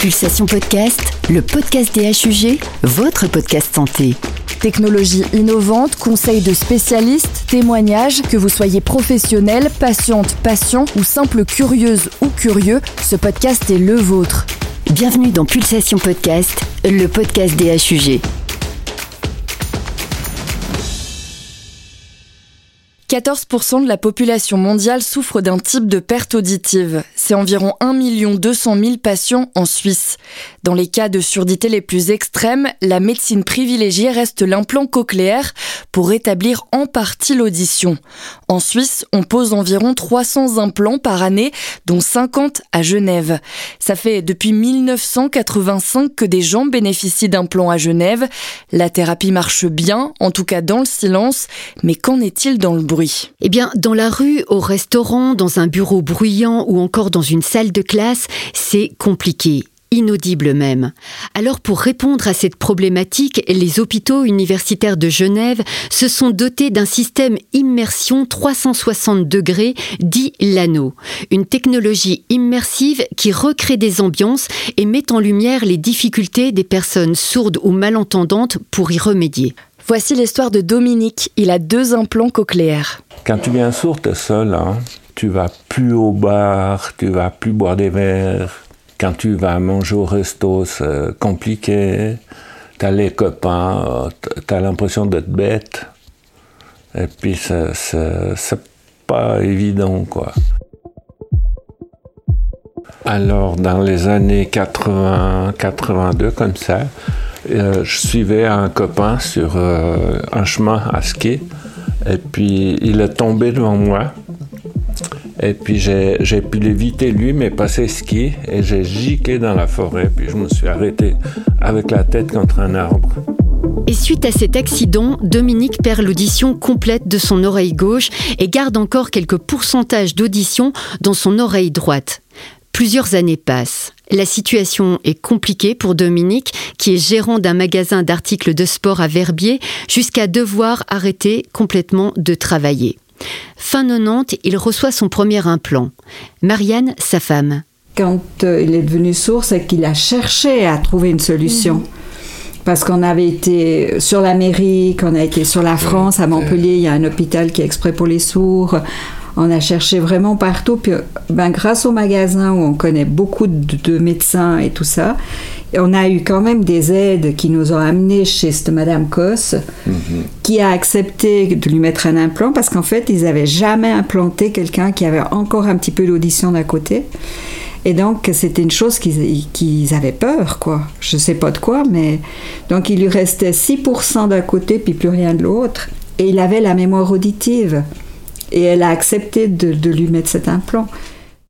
Pulsation Podcast, le podcast des HUG, votre podcast santé. Technologie innovante, conseils de spécialistes, témoignages, que vous soyez professionnel, patiente, patient ou simple curieuse ou curieux, ce podcast est le vôtre. Bienvenue dans Pulsation Podcast, le podcast des HUG. 14% de la population mondiale souffre d'un type de perte auditive. C'est environ 1 200 000 patients en Suisse. Dans les cas de surdité les plus extrêmes, la médecine privilégiée reste l'implant cochléaire pour rétablir en partie l'audition. En Suisse, on pose environ 300 implants par année, dont 50 à Genève. Ça fait depuis 1985 que des gens bénéficient d'implants à Genève. La thérapie marche bien, en tout cas dans le silence, mais qu'en est-il dans le bruit? Eh bien, dans la rue, au restaurant, dans un bureau bruyant ou encore dans une salle de classe, c'est compliqué inaudible même. Alors pour répondre à cette problématique, les hôpitaux universitaires de Genève se sont dotés d'un système immersion 360 degrés dit l'anneau, une technologie immersive qui recrée des ambiances et met en lumière les difficultés des personnes sourdes ou malentendantes pour y remédier. Voici l'histoire de Dominique. Il a deux implants cochléaires. Quand tu viens sourd, t'es seul. Hein. Tu vas plus au bar, tu vas plus boire des verres. Quand tu vas manger au resto, c'est compliqué. T'as les copains, t'as l'impression d'être bête. Et puis, c'est pas évident, quoi. Alors, dans les années 80, 82, comme ça, euh, je suivais un copain sur euh, un chemin à ski. Et puis il est tombé devant moi. Et puis j'ai pu l'éviter lui, mais passer ski. Et j'ai giqué dans la forêt. Puis je me suis arrêté avec la tête contre un arbre. Et suite à cet accident, Dominique perd l'audition complète de son oreille gauche et garde encore quelques pourcentages d'audition dans son oreille droite. Plusieurs années passent. La situation est compliquée pour Dominique, qui est gérant d'un magasin d'articles de sport à Verbier, jusqu'à devoir arrêter complètement de travailler. Fin 90, il reçoit son premier implant. Marianne, sa femme. Quand euh, il est devenu sourd, c'est qu'il a cherché à trouver une solution. Mhm. Parce qu'on avait été sur l'Amérique, on a été sur la France, à Montpellier, il y a un hôpital qui est exprès pour les sourds. On a cherché vraiment partout. Puis, ben, grâce au magasin où on connaît beaucoup de, médecins et tout ça, on a eu quand même des aides qui nous ont amenés chez cette Madame Cosse, mhm. qui a accepté de lui mettre un implant parce qu'en fait, ils n'avaient jamais implanté quelqu'un qui avait encore un petit peu d'audition d'un côté. Et donc, c'était une chose qu'ils avaient peur, quoi. Je sais pas de quoi, mais. Donc, il lui restait 6% d'un côté, puis plus rien de l'autre. Et il avait la mémoire auditive et elle a accepté de, lui mettre cet implant.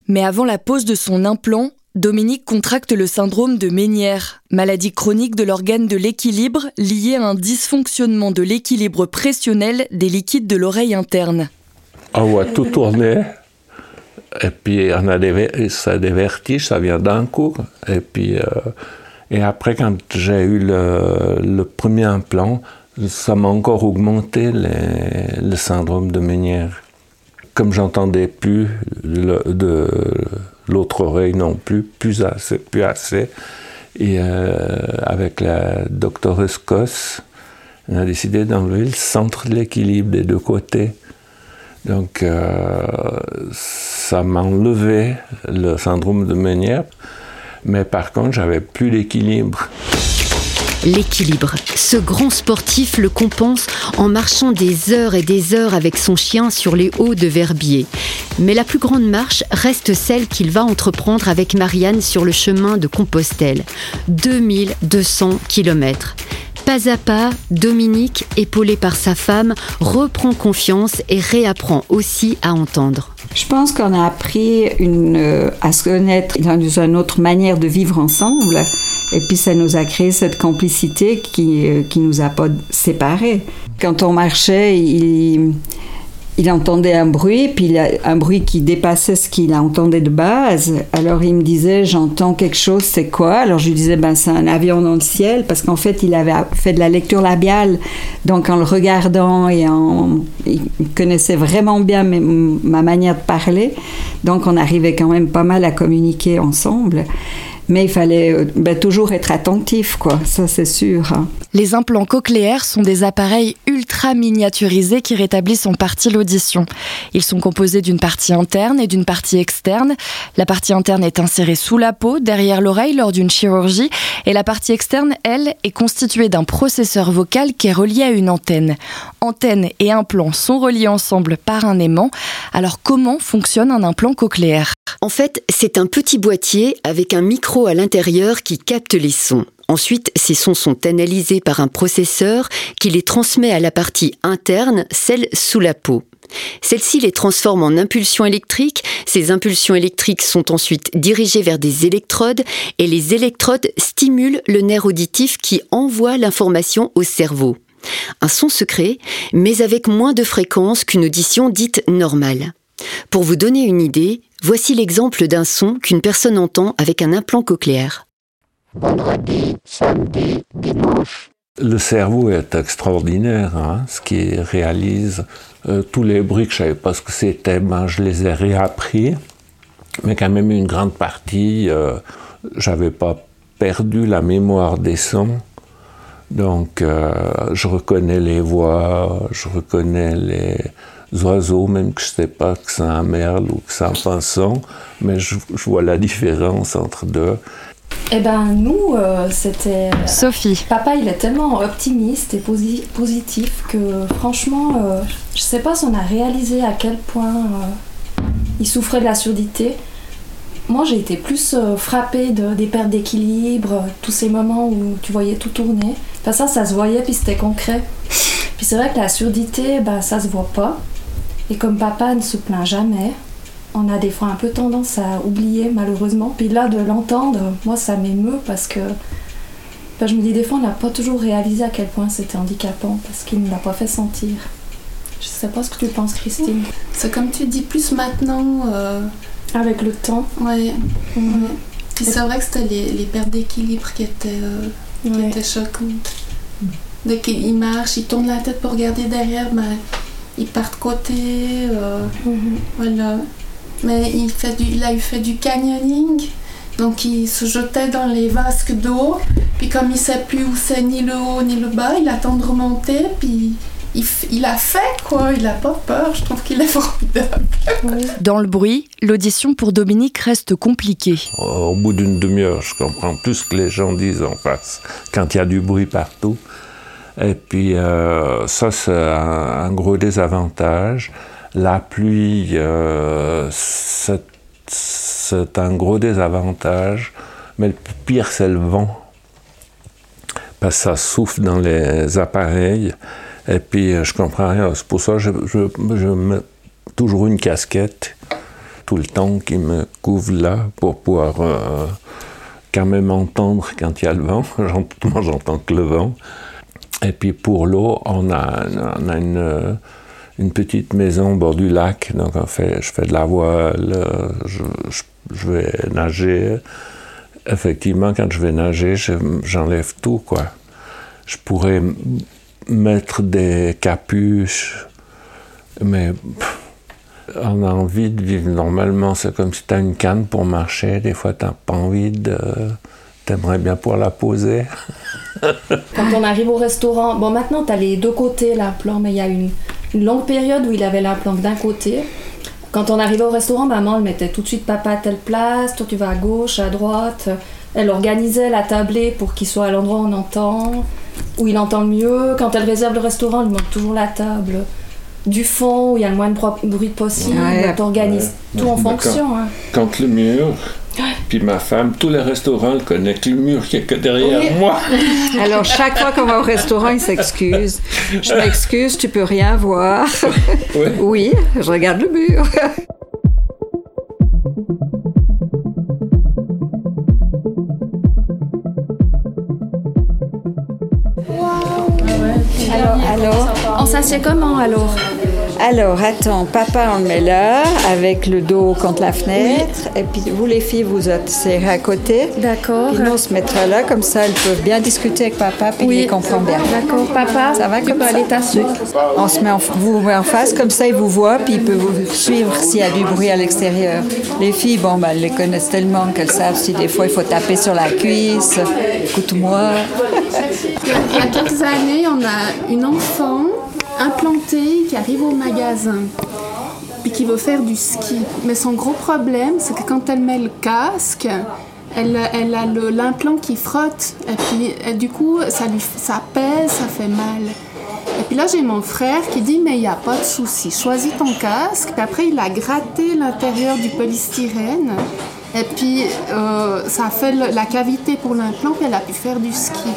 Mais avant la pose de son implant, Dominique contracte le syndrome de Ménière, maladie chronique de l'organe de l'équilibre liée à un dysfonctionnement de l'équilibre pressionnel des liquides de l'oreille interne. On voit tout tourner, et puis on a des, ça des vertiges, ça vient d'un coup, et puis euh, et après quand j'ai eu le, premier implant, ça m'a encore augmenté le syndrome de Ménière comme j'entendais plus de l'autre oreille non plus, plus assez, plus assez. Et euh, avec la docteure Scos, on a décidé d'enlever le centre de l'équilibre des deux côtés. Donc euh, ça m'a enlevé le syndrome de Menière, mais par contre j'avais plus l'équilibre. L'équilibre. Ce grand sportif le compense en marchant des heures et des heures avec son chien sur les hauts de Verbier. Mais la plus grande marche reste celle qu'il va entreprendre avec Marianne sur le chemin de Compostelle. 2200 km. Pas à pas, Dominique, épaulé par sa femme, reprend confiance et réapprend aussi à entendre. Je pense qu'on a appris euh, à se connaître dans une autre manière de vivre ensemble. Et puis ça nous a créé cette complicité qui, euh, qui nous a pas séparés. Quand on marchait, il, il entendait un bruit, puis un bruit qui dépassait ce qu'il entendait de base. Alors il me disait, j'entends quelque chose, c'est quoi? Alors je lui disais, ben c'est un avion dans le ciel, parce qu'en fait il avait fait de la lecture labiale, donc en le regardant et en, il connaissait vraiment bien ma manière de parler, donc on arrivait quand même pas mal à communiquer ensemble. Mais il fallait euh, ben, toujours être attentif, quoi. Ça, c'est sûr. Hein. Les implants cochléaires sont des appareils ultra miniaturisés qui rétablissent en partie l'audition. Ils sont composés d'une partie interne et d'une partie externe. La partie interne est insérée sous la peau, derrière l'oreille, lors d'une chirurgie, et la partie externe, elle, est constituée d'un processeur vocal qui est relié à une antenne. Antenne et implant sont reliés ensemble par un aimant. Alors comment fonctionne un implant cochléaire? En fait, c'est un petit boîtier avec un micro à l'intérieur qui capte les sons. Ensuite, ces sons sont analysés par un processeur qui les transmet à la partie interne, celle sous la peau. Celle-ci les transforme en impulsions électriques. Ces impulsions électriques sont ensuite dirigées vers des électrodes et les électrodes stimulent le nerf auditif qui envoie l'information au cerveau. Un son secret, mais avec moins de fréquence qu'une audition dite normale. Pour vous donner une idée, voici l'exemple d'un son qu'une personne entend avec un implant cochléaire. Vendredi, samedi, dimanche. Le cerveau est extraordinaire, hein, ce qui réalise euh, tous les bruits que je savais pas ce que c'était, ben, je les ai réappris, mais quand même une grande partie, euh, j'avais pas perdu la mémoire des sons. Donc, euh, je reconnais les voix, je reconnais les oiseaux, même que je sais pas que c'est un merle ou que c'est un pinson, mais je, vois la différence entre deux. Eh ben nous, euh, c'était... Sophie. Papa, il est tellement optimiste et positif que franchement, euh, je sais pas si on a réalisé à quel point il souffrait de la surdité. Moi, j'ai été plus frappée de, des pertes d'équilibre, tous ces moments où tu voyais tout tourner. Ça, ça se voyait, puis c'était concret. Puis c'est vrai que la surdité, bah, ça se voit pas. Et comme papa ne se plaint jamais, on a des fois un peu tendance à oublier, malheureusement. Puis là, de l'entendre, moi, ça m'émeut parce que bah, je me dis, des fois, on n'a pas toujours réalisé à quel point c'était handicapant parce qu'il ne l'a pas fait sentir. Je sais pas ce que tu penses, Christine. C'est comme tu dis, plus maintenant. Euh, Avec le temps. Oui. Puis c'est vrai que c'était les, les pertes d'équilibre qui étaient. Euh, qui était choquante. Dès qu'il marche, il tourne la tête pour regarder derrière, mais il part de côté. Euh, mhm. Voilà. Mais il, fait du, il a eu fait du canyoning. Donc il se jetait dans les vasques d'eau. Puis comme il sait plus où c'est ni le haut ni le bas, il attend de remonter. Puis il, a fait quoi, il a pas peur, je trouve qu'il est formidable. Dans le bruit, l'audition pour Dominique reste compliquée. Au bout d'une demi-heure, je comprends plus ce que les gens disent en face, quand il y a du bruit partout. Et puis euh, ça, c'est un, gros désavantage. La pluie, euh, c'est un gros désavantage, mais le pire, c'est le vent. Parce que ça souffle dans les appareils. Et puis, euh, je comprends rien. C'est pour ça que je, je, mets toujours une casquette tout le temps qui me couvre là pour pouvoir euh, quand même entendre quand il y a le vent. Moi, j'entends que le vent. Et puis, pour l'eau, on a, on a une, euh, une, petite maison au bord du lac. Donc, en fait, je fais de la voile, je, je vais nager. Effectivement, quand je vais nager, j'enlève tout, quoi. Je pourrais mettre des capuches, mais on a envie de vivre normalement. C'est comme si tu as une canne pour marcher, des fois tu n'as pas envie de... T'aimerais bien pouvoir la poser. Quand on arrive au restaurant, bon maintenant tu as les deux côtés l'implant, mais il y a une, longue période où il avait l'implant d'un côté. Quand on arrivait au restaurant, maman elle mettait tout de suite papa à telle place, toi tu vas à gauche, à droite. Elle organisait la tablée pour qu'il soit à l'endroit où on entend où il entend le mieux. Quand elle réserve le restaurant, elle montre toujours la table du fond où il y a le moins de bruit possible. Ouais, tu organises tout en fonction. Hein. Quand le mur, puis ma femme, tous les restaurants le connaissent, le mur qui est que derrière moi. Alors chaque fois qu'on va au restaurant, il s'excuse. Je m'excuse, tu peux rien voir. oui, je regarde le mur. On s'assied comment alors Alors, attends, papa, on le met là, avec le dos contre la fenêtre. Et puis, vous, les filles, vous êtes serrées à côté. D'accord. Puis nous, on se mettra là, comme ça, elles peuvent bien discuter avec papa, puis Oui. ils comprennent bien. D'accord, papa. Ça va tu comme peux ça aller t'asseoir. On se met en, vous vous met en face, comme ça, ils vous voient, puis ils peuvent vous suivre s'il y a du bruit à l'extérieur. Les filles, bon, ben, elles les connaissent tellement qu'elles savent si des fois il faut taper sur la cuisse. Écoute-moi. Il y a quelques années, on a une enfant implantée qui arrive au magasin puis qui veut faire du ski. Mais son gros problème, c'est que quand elle met le casque, elle, a l'implant qui frotte. Et puis, et du coup, ça, lui, pèse, ça fait mal. Et puis là, j'ai mon frère qui dit, mais il n'y a pas de souci. Choisis ton casque. Puis après, il a gratté l'intérieur du polystyrène. Et puis, euh, ça a fait la cavité pour l'implant, puis elle a pu faire du ski.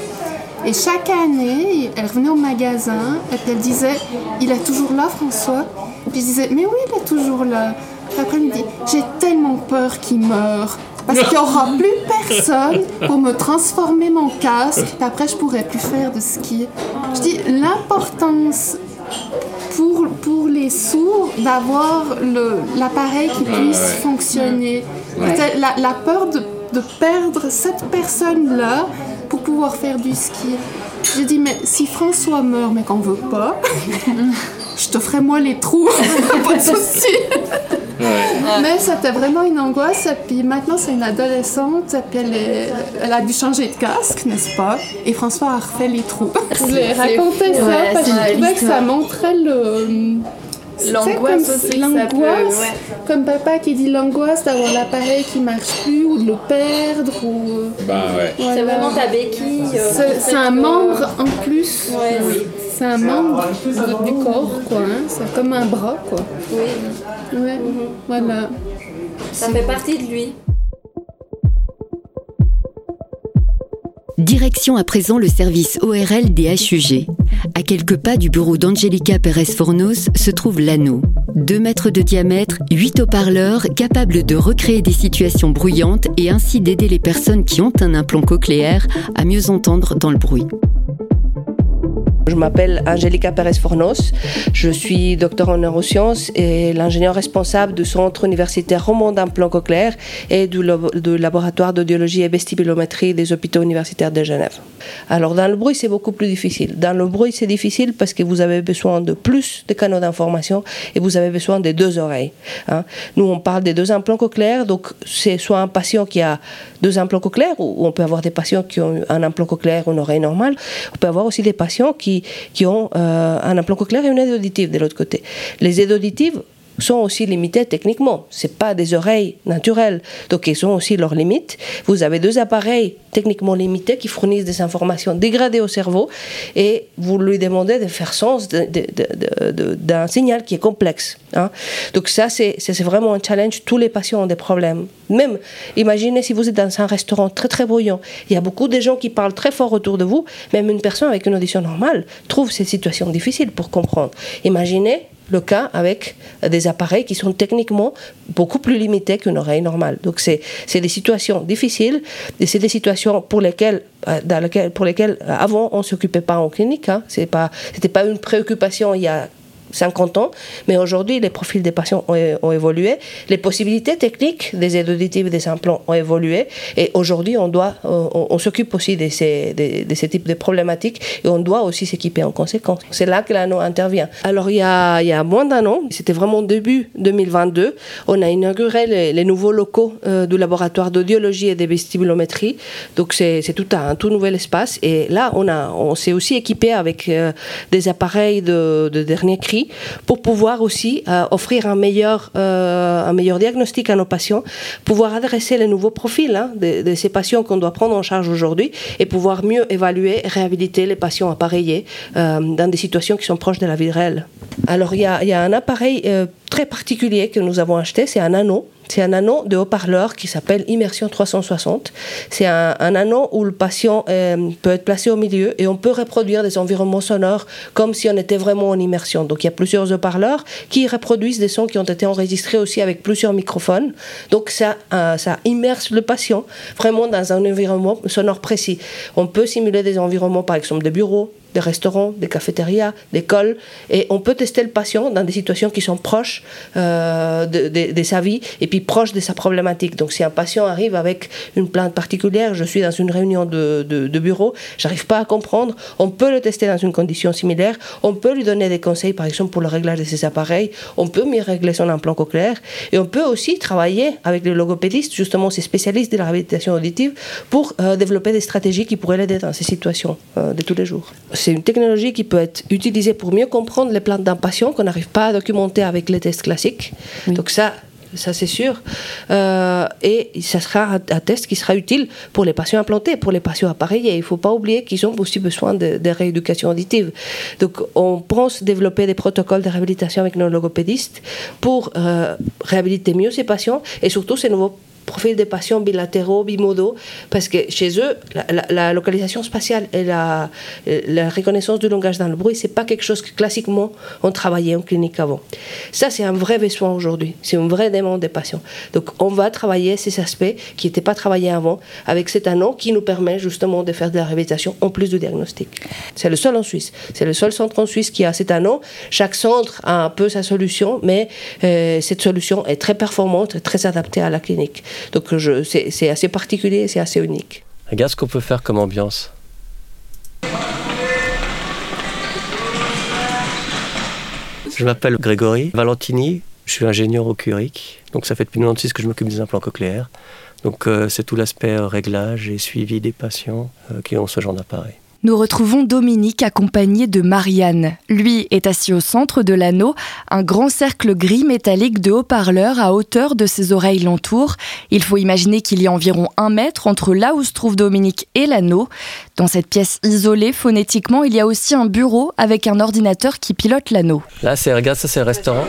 Et chaque année, elle revenait au magasin et puis elle disait Il est toujours là, François Puis je disais Mais oui, il est toujours là. Puis après, elle me dit J'ai tellement peur qu'il meure. Parce qu'il n'y aura plus personne pour me transformer mon casque. Puis après, je pourrais plus faire de ski. Je dis L'importance pour, pour les sourds d'avoir l'appareil qui puisse fonctionner. La, la peur de, de perdre cette personne-là pour pouvoir faire du ski. Je dis, mais si François meurt, mais qu'on veut pas, je te ferai moi les trous, pas de souci. Mais c'était vraiment une angoisse. Et puis maintenant, c'est une adolescente. Et puis elle, est- elle a dû changer de casque, n'est-ce pas? Et François a refait les trous. Je voulais raconter ça ouais, parce que je trouvais que ça montrait le. L'angoisse aussi peut, L'angoisse, ouais. comme papa qui dit l'angoisse d'avoir l'appareil qui marche plus ou de le perdre ou. euh, ouais. voilà. C'est vraiment ta béquille. euh, C'est un que- membre en plus. Ouais, oui. C'est un membre de- du corps, quoi. hein. C'est comme un bras, quoi. Oui, Ouais. Voilà. ça fait partie de lui. Direction à présent le service ORL des HUG. À quelques pas du bureau d'Angelica Pérez Fornos se trouve l'anneau. 2 mètres de diamètre, 8 haut-parleurs capables de recréer des situations bruyantes et ainsi d'aider les personnes qui ont un implant cochléaire à mieux entendre dans le bruit. Je m'appelle Angelica Pérez Fornos. Je suis docteur en neurosciences et l'ingénieur responsable du centre universitaire Roman d'implant cochléaire et du, labo- du laboratoire d'audiologie et vestibulométrie des hôpitaux universitaires de Genève. Alors, dans le bruit, c'est beaucoup plus difficile. Dans le bruit, c'est difficile parce que vous avez besoin de plus de canaux d'information et vous avez besoin des deux oreilles. hein. Nous, on parle des deux implants cochléaires, donc c'est soit un patient qui a deux implants cochléaires ou on peut avoir des patients qui ont un implant cochléaire une oreille normale. On peut avoir aussi des patients qui, qui ont euh, un implant cochléaire et une aide auditive de l'autre côté. Les aides auditives sont aussi limitées techniquement. C'est pas des oreilles naturelles, donc ils ont aussi leurs limites. Vous avez deux appareils techniquement limités qui fournissent des informations dégradées au cerveau et vous lui demandez de faire sens d'un signal qui est complexe. hein. Donc ça, c'est vraiment un challenge. Tous les patients ont des problèmes. Même, imaginez si vous êtes dans un restaurant très très bruyant, il y a beaucoup de gens qui parlent très fort autour de vous, même une personne avec une audition normale trouve ces situations difficiles pour comprendre. Imaginez le cas avec des appareils qui sont techniquement beaucoup plus limités qu'une oreille normale. Donc c'est des situations difficiles et c'est des situations pour lesquelles euh, dans pour lesquelles euh, avant on s'occupait pas en clinique. Hein. C'est pas c'était pas une préoccupation il y a 50 ans, mais aujourd'hui, les profils des patients ont, évolué, les possibilités techniques des aides auditives et des implants ont évolué, et aujourd'hui, on, doit, on, s'occupe aussi de ces, de, de ces types de problématiques, et on doit aussi s'équiper en conséquence. C'est là que l'anneau intervient. Alors, il y a, il y a moins d'un an, c'était vraiment début 2022, on a inauguré les, nouveaux locaux euh, du laboratoire d'audiologie et de vestibulométrie, donc c'est tout un tout nouvel espace, et là, on, on s'est aussi équipé avec euh, des appareils de dernier cri, pour pouvoir aussi euh, offrir un meilleur, euh, un meilleur diagnostic à nos patients, pouvoir adresser les nouveaux profils hein, de, ces patients qu'on doit prendre en charge aujourd'hui et pouvoir mieux évaluer et réhabiliter les patients appareillés euh, dans des situations qui sont proches de la vie réelle. Alors il y y a un appareil très particulier que nous avons acheté, c'est un anneau. C'est un anneau de haut-parleur qui s'appelle Immersion 360. C'est un, anneau où le patient euh, peut être placé au milieu et on peut reproduire des environnements sonores comme si on était vraiment en immersion. Donc il y a plusieurs haut-parleurs qui reproduisent des sons qui ont été enregistrés aussi avec plusieurs microphones. Donc ça, euh, ça immerse le patient vraiment dans un environnement sonore précis. On peut simuler des environnements par exemple de bureau, des restaurants, des cafétérias, d'écoles, et on peut tester le patient dans des situations qui sont proches euh, de, sa vie et puis proches de sa problématique. Donc si un patient arrive avec une plainte particulière, je suis dans une réunion de, de, de bureau, j'arrive pas à comprendre, on peut le tester dans une condition similaire, on peut lui donner des conseils par exemple pour le réglage de ses appareils, on peut mieux régler son implant cochléaire, et on peut aussi travailler avec les logopédistes, justement ces spécialistes de la réhabilitation auditive, pour euh, développer des stratégies qui pourraient l'aider dans ces situations euh, de tous les jours. C'est une technologie qui peut être utilisée pour mieux comprendre les plaintes d'un patient qu'on n'arrive pas à documenter avec les tests classiques. Oui. Donc ça, ça c'est sûr. Euh, et ça sera un, un, test qui sera utile pour les patients implantés, pour les patients appareillés. Il ne faut pas oublier qu'ils ont aussi besoin de, de, rééducation auditive. Donc on pense développer des protocoles de réhabilitation avec nos logopédistes pour euh, réhabiliter mieux ces patients et surtout ces nouveaux profil des patients bilatéraux, bimodaux, parce que chez eux, la, localisation spatiale et la, la, reconnaissance du langage dans le bruit, c'est pas quelque chose que classiquement on travaillait en clinique avant. Ça, c'est un vrai besoin aujourd'hui, c'est une vraie demande des patients. Donc, on va travailler ces aspects qui n'étaient pas travaillés avant avec cet anneau qui nous permet justement de faire de la réhabilitation en plus du diagnostic. C'est le seul en Suisse. C'est le seul centre en Suisse qui a cet anneau. Chaque centre a un peu sa solution, mais euh, cette solution est très performante, très adaptée à la clinique. Donc c'est assez particulier, c'est assez unique. Regarde ce qu'on peut faire comme ambiance. Je m'appelle Grégory Valentini, je suis ingénieur au Curic. Donc ça fait depuis 96 que je m'occupe des implants cochléaires. Donc euh, c'est tout l'aspect euh, réglage et suivi des patients euh, qui ont ce genre d'appareil. Nous retrouvons Dominique accompagné de Marianne. Lui est assis au centre de l'anneau. Un grand cercle gris métallique de haut-parleurs à hauteur de ses oreilles l'entoure. Il faut imaginer qu'il y a environ un mètre entre là où se trouve Dominique et l'anneau. Dans cette pièce isolée phonétiquement, il y a aussi un bureau avec un ordinateur qui pilote l'anneau. Là, c'est regarde, ça c'est le restaurant.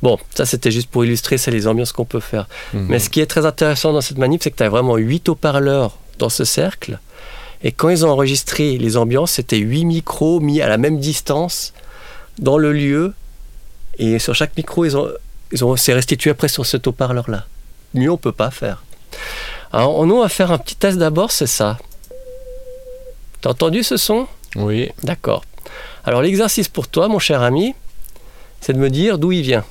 Bon, ça c'était juste pour illustrer, c'est les ambiances qu'on peut faire. Mmh. Mais ce qui est très intéressant dans cette manip, c'est que tu as vraiment 8 haut-parleurs dans ce cercle. Et quand ils ont enregistré les ambiances, c'était 8 micros mis à la même distance dans le lieu. Et sur chaque micro, ils ont, ils ont, c'est restitué après sur cet haut-parleur-là. Mieux, on ne peut pas faire. Alors, nous, on va faire un petit test d'abord, c'est ça. T'as entendu ce son? Oui. D'accord. Alors, l'exercice pour toi, mon cher ami, c'est de me dire d'où il vient.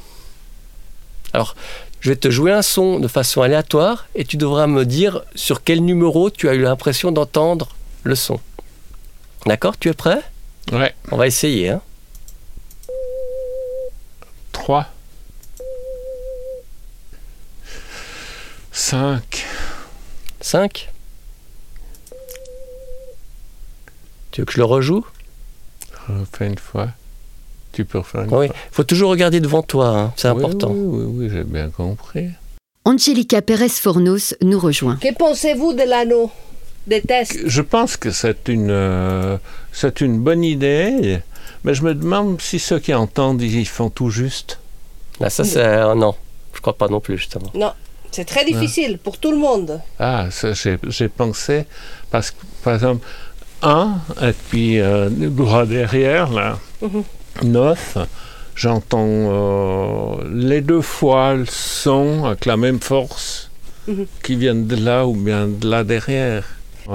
Alors, je vais te jouer un son de façon aléatoire et tu devras me dire sur quel numéro tu as eu l'impression d'entendre le son. D'accord Tu es prêt? Ouais. On va essayer. Hein 3. 5. 5 Tu veux que je le rejoue? Refais une fois. Tu peux refaire une Oui, fois. il faut toujours regarder devant toi, hein. c'est oui, important. Oui, oui, oui, j'ai bien compris. Angelica Pérez-Fornos nous rejoint. Que pensez-vous de l'anneau? Je pense que c'est une, euh, c'est une bonne idée, mais je me demande si ceux qui entendent, ils font tout juste. Là, ça, c'est. euh, non, je crois pas non plus, justement. Non, c'est très difficile pour tout le monde. Ah, ça, j'ai, j'ai pensé, parce que, par exemple, un, et puis euh, derrière, là, Mhm. neuf, j'entends euh, les deux fois le son avec la même force Mhm. qui viennent de là ou bien de là derrière.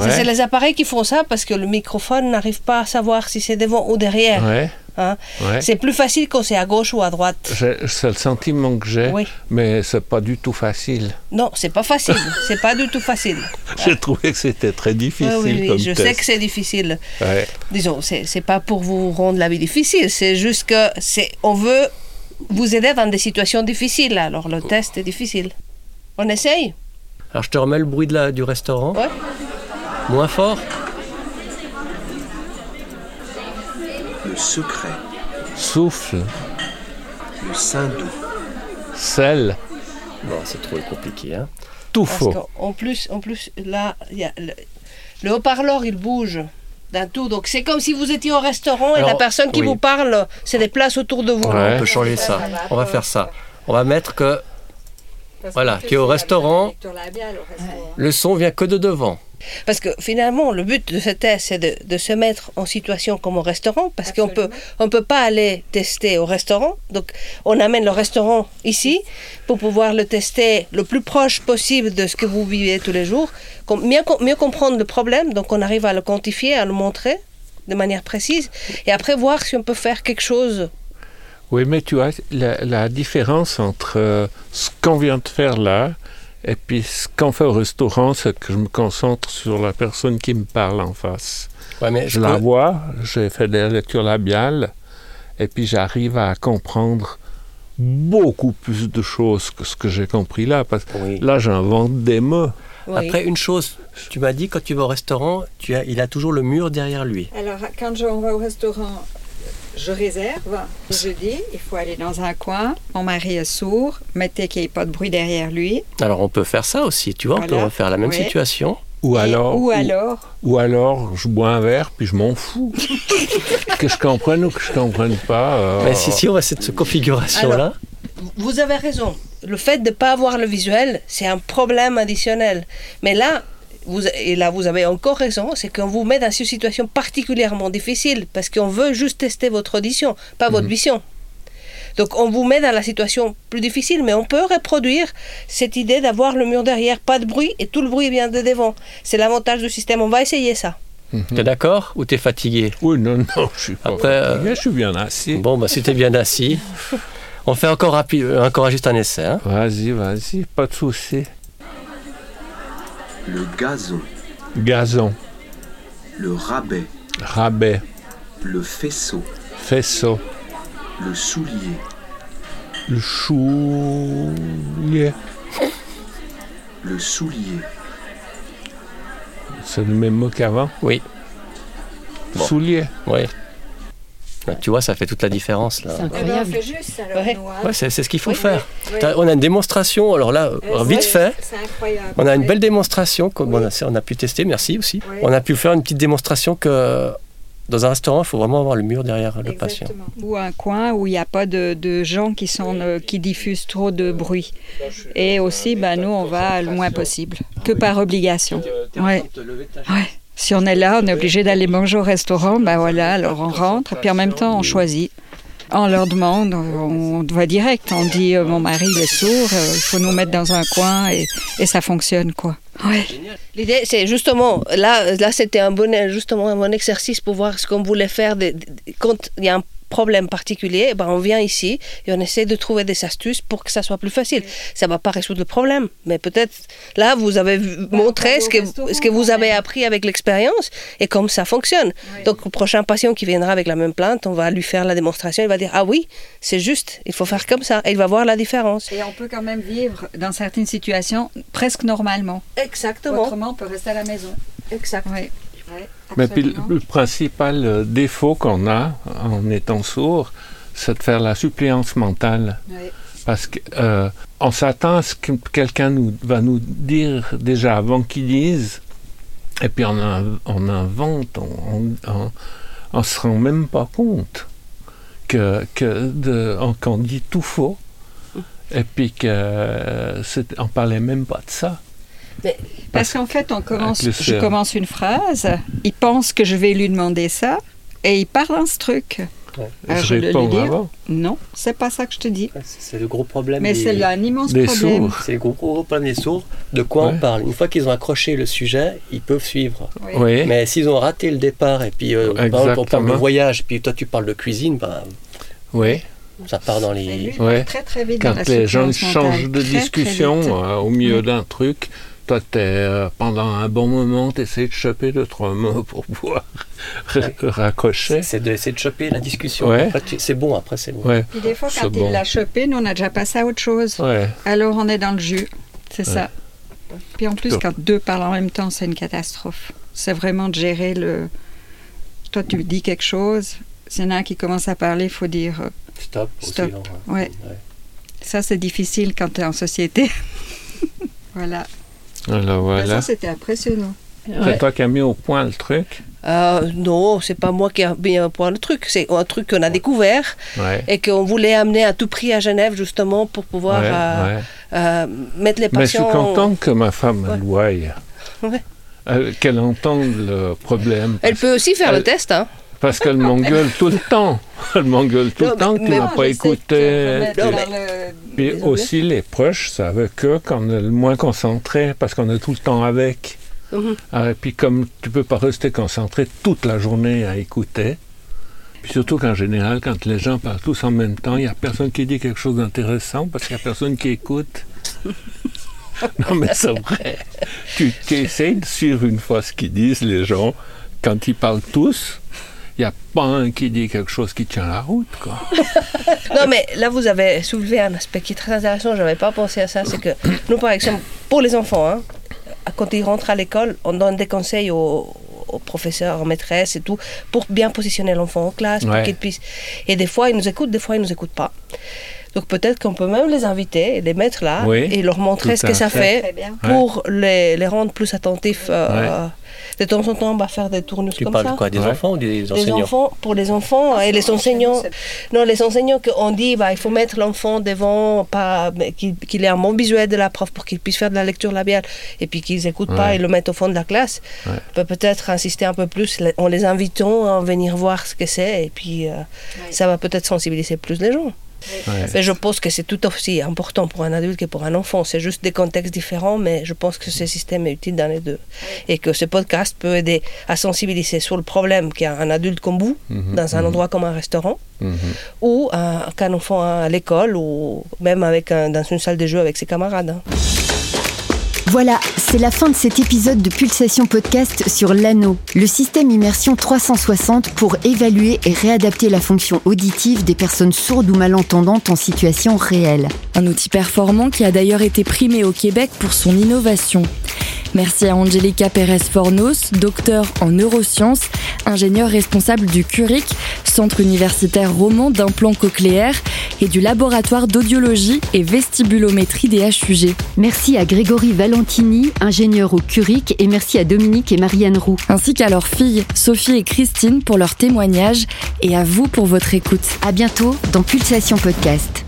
C'est les appareils qui font ça parce que le microphone n'arrive pas à savoir si c'est devant ou derrière. Ouais, hein. ouais. C'est plus facile quand c'est à gauche ou à droite. C'est le sentiment que j'ai, Oui. mais c'est pas du tout facile. Non, c'est pas facile. c'est pas du tout facile. J'ai trouvé que c'était très difficile Oui, oui, oui, comme je test. sais que c'est difficile. Ouais. Disons, c'est pas pour vous rendre la vie difficile, c'est juste que on veut vous aider dans des situations difficiles. Alors le test est difficile. On essaye Alors, je te remets le bruit de la, du restaurant. Ouais. Moins fort Le secret, Souffle, le sein doux. sel, Bon, c'est trop compliqué. Hein. tout Parce faux. qu'en plus, en plus, là, il y a le, le haut-parleur, il bouge d'un tout. Donc c'est comme si vous étiez au restaurant et la personne qui oui. vous parle, c'est des places autour de vous. Ouais. On peut changer ça. On va faire ça. On va mettre que. Voilà, qui est au restaurant, le son vient que de devant. Parce que finalement, le but de ce test, c'est de, de se mettre en situation comme au restaurant, parce qu'on peut, on peut pas aller tester au restaurant. Donc, on amène le restaurant ici pour pouvoir le tester le plus proche possible de ce que vous vivez tous les jours, mieux, mieux comprendre le problème. Donc, on arrive à le quantifier, à le montrer de manière précise, et après voir si on peut faire quelque chose. Oui, mais tu vois, la, la différence entre euh, ce qu'on vient de faire là et puis ce qu'on fait au restaurant, c'est que je me concentre sur la personne qui me parle en face. Ouais, mais Je je la peux- vois, j'ai fait des lectures labiales et puis j'arrive à comprendre beaucoup plus de choses que ce que j'ai compris là. Parce que Oui. là, j'invente des mots. Oui. Après, une chose, tu m'as dit quand tu vas au restaurant, tu as, il a toujours le mur derrière lui. Alors, quand je- on va au restaurant, je réserve. Je dis, il faut aller dans un coin. Mon mari est sourd. Mettez qu'il n'y ait pas de bruit derrière lui. Alors on peut faire ça aussi, tu vois, on peut Voilà. refaire la même Oui. situation. Ou alors, ou ou- alors, ou alors, je bois un verre puis je m'en fous. que je comprenne ou que je comprenne pas. euh, Mais si, si on va cette configuration-là, Vous avez raison. Le fait de ne pas avoir le visuel, c'est un problème additionnel. Mais là, vous, et là, vous avez encore raison, c'est qu'on vous met dans une situation particulièrement difficile parce qu'on veut juste tester votre audition, pas votre vision. Donc, on vous met dans la situation plus difficile, mais on peut reproduire cette idée d'avoir le mur derrière, pas de bruit, et tout le bruit vient de devant. C'est l'avantage du système. On va essayer ça. t'es d'accord ou t'es fatigué? Oui, non, non, je suis pas Après, euh, je suis bien assis. Bon, bah si t'es bien assis, on fait encore, rapide, encore juste un essai. hein. Vas-y, vas-y, pas de souci. Le gazon, Gazon, le rabais, rabais, le faisceau, faisceau, le soulier, le choulier. le soulier, C'est le même mot qu'avant? Oui. Bon. Soulier. Oui. Tu vois, ça fait toute la différence là. C'est incroyable. juste alors, Ouais. Ouais, c'est c'est ce qu'il faut Oui, faire. oui. On a une démonstration, alors là, Euh, vite fait. C'est incroyable. On a une belle démonstration, comme on, a, on a pu tester, merci aussi. Oui. On a pu faire une petite démonstration que dans un restaurant, il faut vraiment avoir le mur derrière le patient. Ou un coin où il n'y a pas de, de gens qui, sont, euh, qui diffusent trop de bruit. Et aussi, ben, nous, on va le moins possible, que par obligation. Ouais. Si on est là, on est obligé d'aller manger au restaurant, ben voilà, alors on rentre, puis en même temps, on choisit. On leur demande, on va direct, on dit euh, mon mari il est sourd, euh, il faut nous mettre dans un coin et, ça fonctionne quoi. Ouais. L'idée, c'est justement, là, là c'était un bon, justement un bon exercice pour voir ce qu'on voulait faire. Problème particulier, eh ben, on vient ici et on essaie de trouver des astuces pour que ça soit plus facile. Ça ne va pas résoudre le problème, mais peut-être là, vous avez vu- montré ce que, ce que vous avez appris avec l'expérience et comme ça fonctionne. Donc, le prochain patient qui viendra avec la même plainte, on va lui faire la démonstration, il va dire Ah oui, c'est juste, il faut faire comme ça, et il va voir la différence. Et on peut quand même vivre dans certaines situations presque normalement. Exactement. Autrement, on peut rester à la maison. Exact. Oui. Mais puis le, principal euh, défaut qu'on a en étant sourd, c'est de faire la suppléance mentale. Parce qu'on s'attend à ce que quelqu'un nous, va nous dire déjà avant qu'il dise, et puis on, in- on invente, on, on se rend même pas compte que, qu'on dit tout faux, et puis que euh, c'est- on parlait même pas de ça. Parce qu'en fait, on commence, je commence une phrase, il pense que je vais lui demander ça, et il parle dans ce truc. Alors, je vais lui réponds dire, avant. Non, c'est pas ça que je te dis. C'est le gros problème. Mais des- c'est un immense des problème. sourds. C'est le gros, gros problème des sourds. De quoi Ouais. on parle Une fois qu'ils ont accroché le sujet, ils peuvent suivre. Oui. Oui. Mais s'ils ont raté le départ, et puis euh, par exemple, on parle de voyage, puis toi tu parles de cuisine, ben, Oui. ça part dans lui, les. va Ouais. très très vite dans Quand la les gens changent de Très, discussion euh, au milieu d'un truc, toi, t'es, euh, pendant un bon moment, tu essaies de choper deux, trois mots pour pouvoir raccrocher. C'est de, c'est de choper la discussion. Ouais. C'est bon, après c'est bon. Ouais, Puis des fois, quand bon. il l'a chopé, nous, on a déjà passé à autre chose. ouais. Alors, on est dans le jus. C'est Ouais. ça. Puis en plus, quand deux parlent en même temps, c'est une catastrophe. C'est vraiment de gérer le. Toi, tu dis quelque chose. S'il y en a un qui commence à parler, il faut dire. euh, Stop. aussi, Stop. Ouais. Ça, c'est difficile quand tu es en société. voilà. Alors Ben, voilà. Ça, c'était impressionnant. C'est toi qui as mis au point le truc? Euh, non, c'est pas moi qui ai mis un point le truc. C'est un truc qu'on a découvert Ouais. et qu'on voulait amener à tout prix à Genève justement pour pouvoir Ouais, euh, ouais. euh, mettre les Mais je suis patients. content que ma femme Ouais. le voie. Euh, qu'elle entende le problème. Elle peut aussi faire le test, hein Parce qu'elle m'engueule tout le temps. Elle m'engueule tout Non, le temps, tu moi, pas écouté. Puis aussi, les proches savent que quand on est le moins concentré, parce qu'on est tout le temps avec. Mhm. Ah, et puis comme tu peux pas rester concentré toute la journée à écouter, puis surtout qu'en général, quand les gens parlent tous en même temps, il n'y a personne qui dit quelque chose d'intéressant parce qu'il n'y a personne qui écoute. non mais c'est vrai. Tu, tu essayes de suivre une fois ce qu'ils disent les gens. Quand ils parlent tous, il n'y a pas un qui dit quelque chose qui tient la route. Quoi. Non, mais là, vous avez soulevé un aspect qui est très intéressant. Je n'avais pas pensé à ça. C'est que nous, par exemple, pour les enfants, hein, quand ils rentrent à l'école, on donne des conseils aux, aux professeurs, aux maîtresses et tout, pour bien positionner l'enfant en classe, pour Ouais. qu'ils puissent. Et des fois, ils nous écoutent, des fois, ils nous écoutent pas. Donc peut-être qu'on peut même les inviter et les mettre là Oui, et leur montrer ce que ça fait. pour les, les rendre plus attentifs. euh, De temps en temps, on va faire des tournus Tu comme parles ça. de quoi Des Ouais. enfants ou des Les enseignants enfants, pour les enfants et les enseignants. Non, les enseignants qu'on dit, bah, il faut mettre l'enfant devant, qu'il qu'il ait un bon visuel de la prof pour qu'il puisse faire de la lecture labiale et puis qu'ils n'écoutent pas et le mettent au fond de la classe. Ouais. On peut peut-être insister un peu plus les- en les invitant à venir voir ce que c'est et puis euh, ça va peut-être sensibiliser plus les gens. Ouais. Mais je pense que c'est tout aussi important pour un adulte que pour un enfant. C'est juste des contextes différents, mais je pense que ce système est utile dans les deux. Et que ce podcast peut aider à sensibiliser sur le problème qu'il y a un adulte comme vous, Mhm, dans un mhm. endroit comme un restaurant, Mhm. ou un- qu'un enfant à l'école, ou même avec un- dans une salle de jeu avec ses camarades. hein. Voilà, c'est la fin de cet épisode de Pulsation Podcast sur l'anneau, le système immersion 360 pour évaluer et réadapter la fonction auditive des personnes sourdes ou malentendantes en situation réelle. Un outil performant qui a d'ailleurs été primé au Québec pour son innovation. Merci à Angelica Pérez-Fornos, docteur en neurosciences, ingénieure responsable du CURIC, Centre universitaire roman d'implants cochléaires, et du laboratoire d'audiologie et vestibulométrie des HUG. Merci à Grégory Valentini, ingénieur au Curic, et merci à Dominique et Marianne Roux. ainsi qu'à leurs filles Sophie et Christine pour leur témoignage et à vous pour votre écoute. À bientôt dans Pulsation Podcast.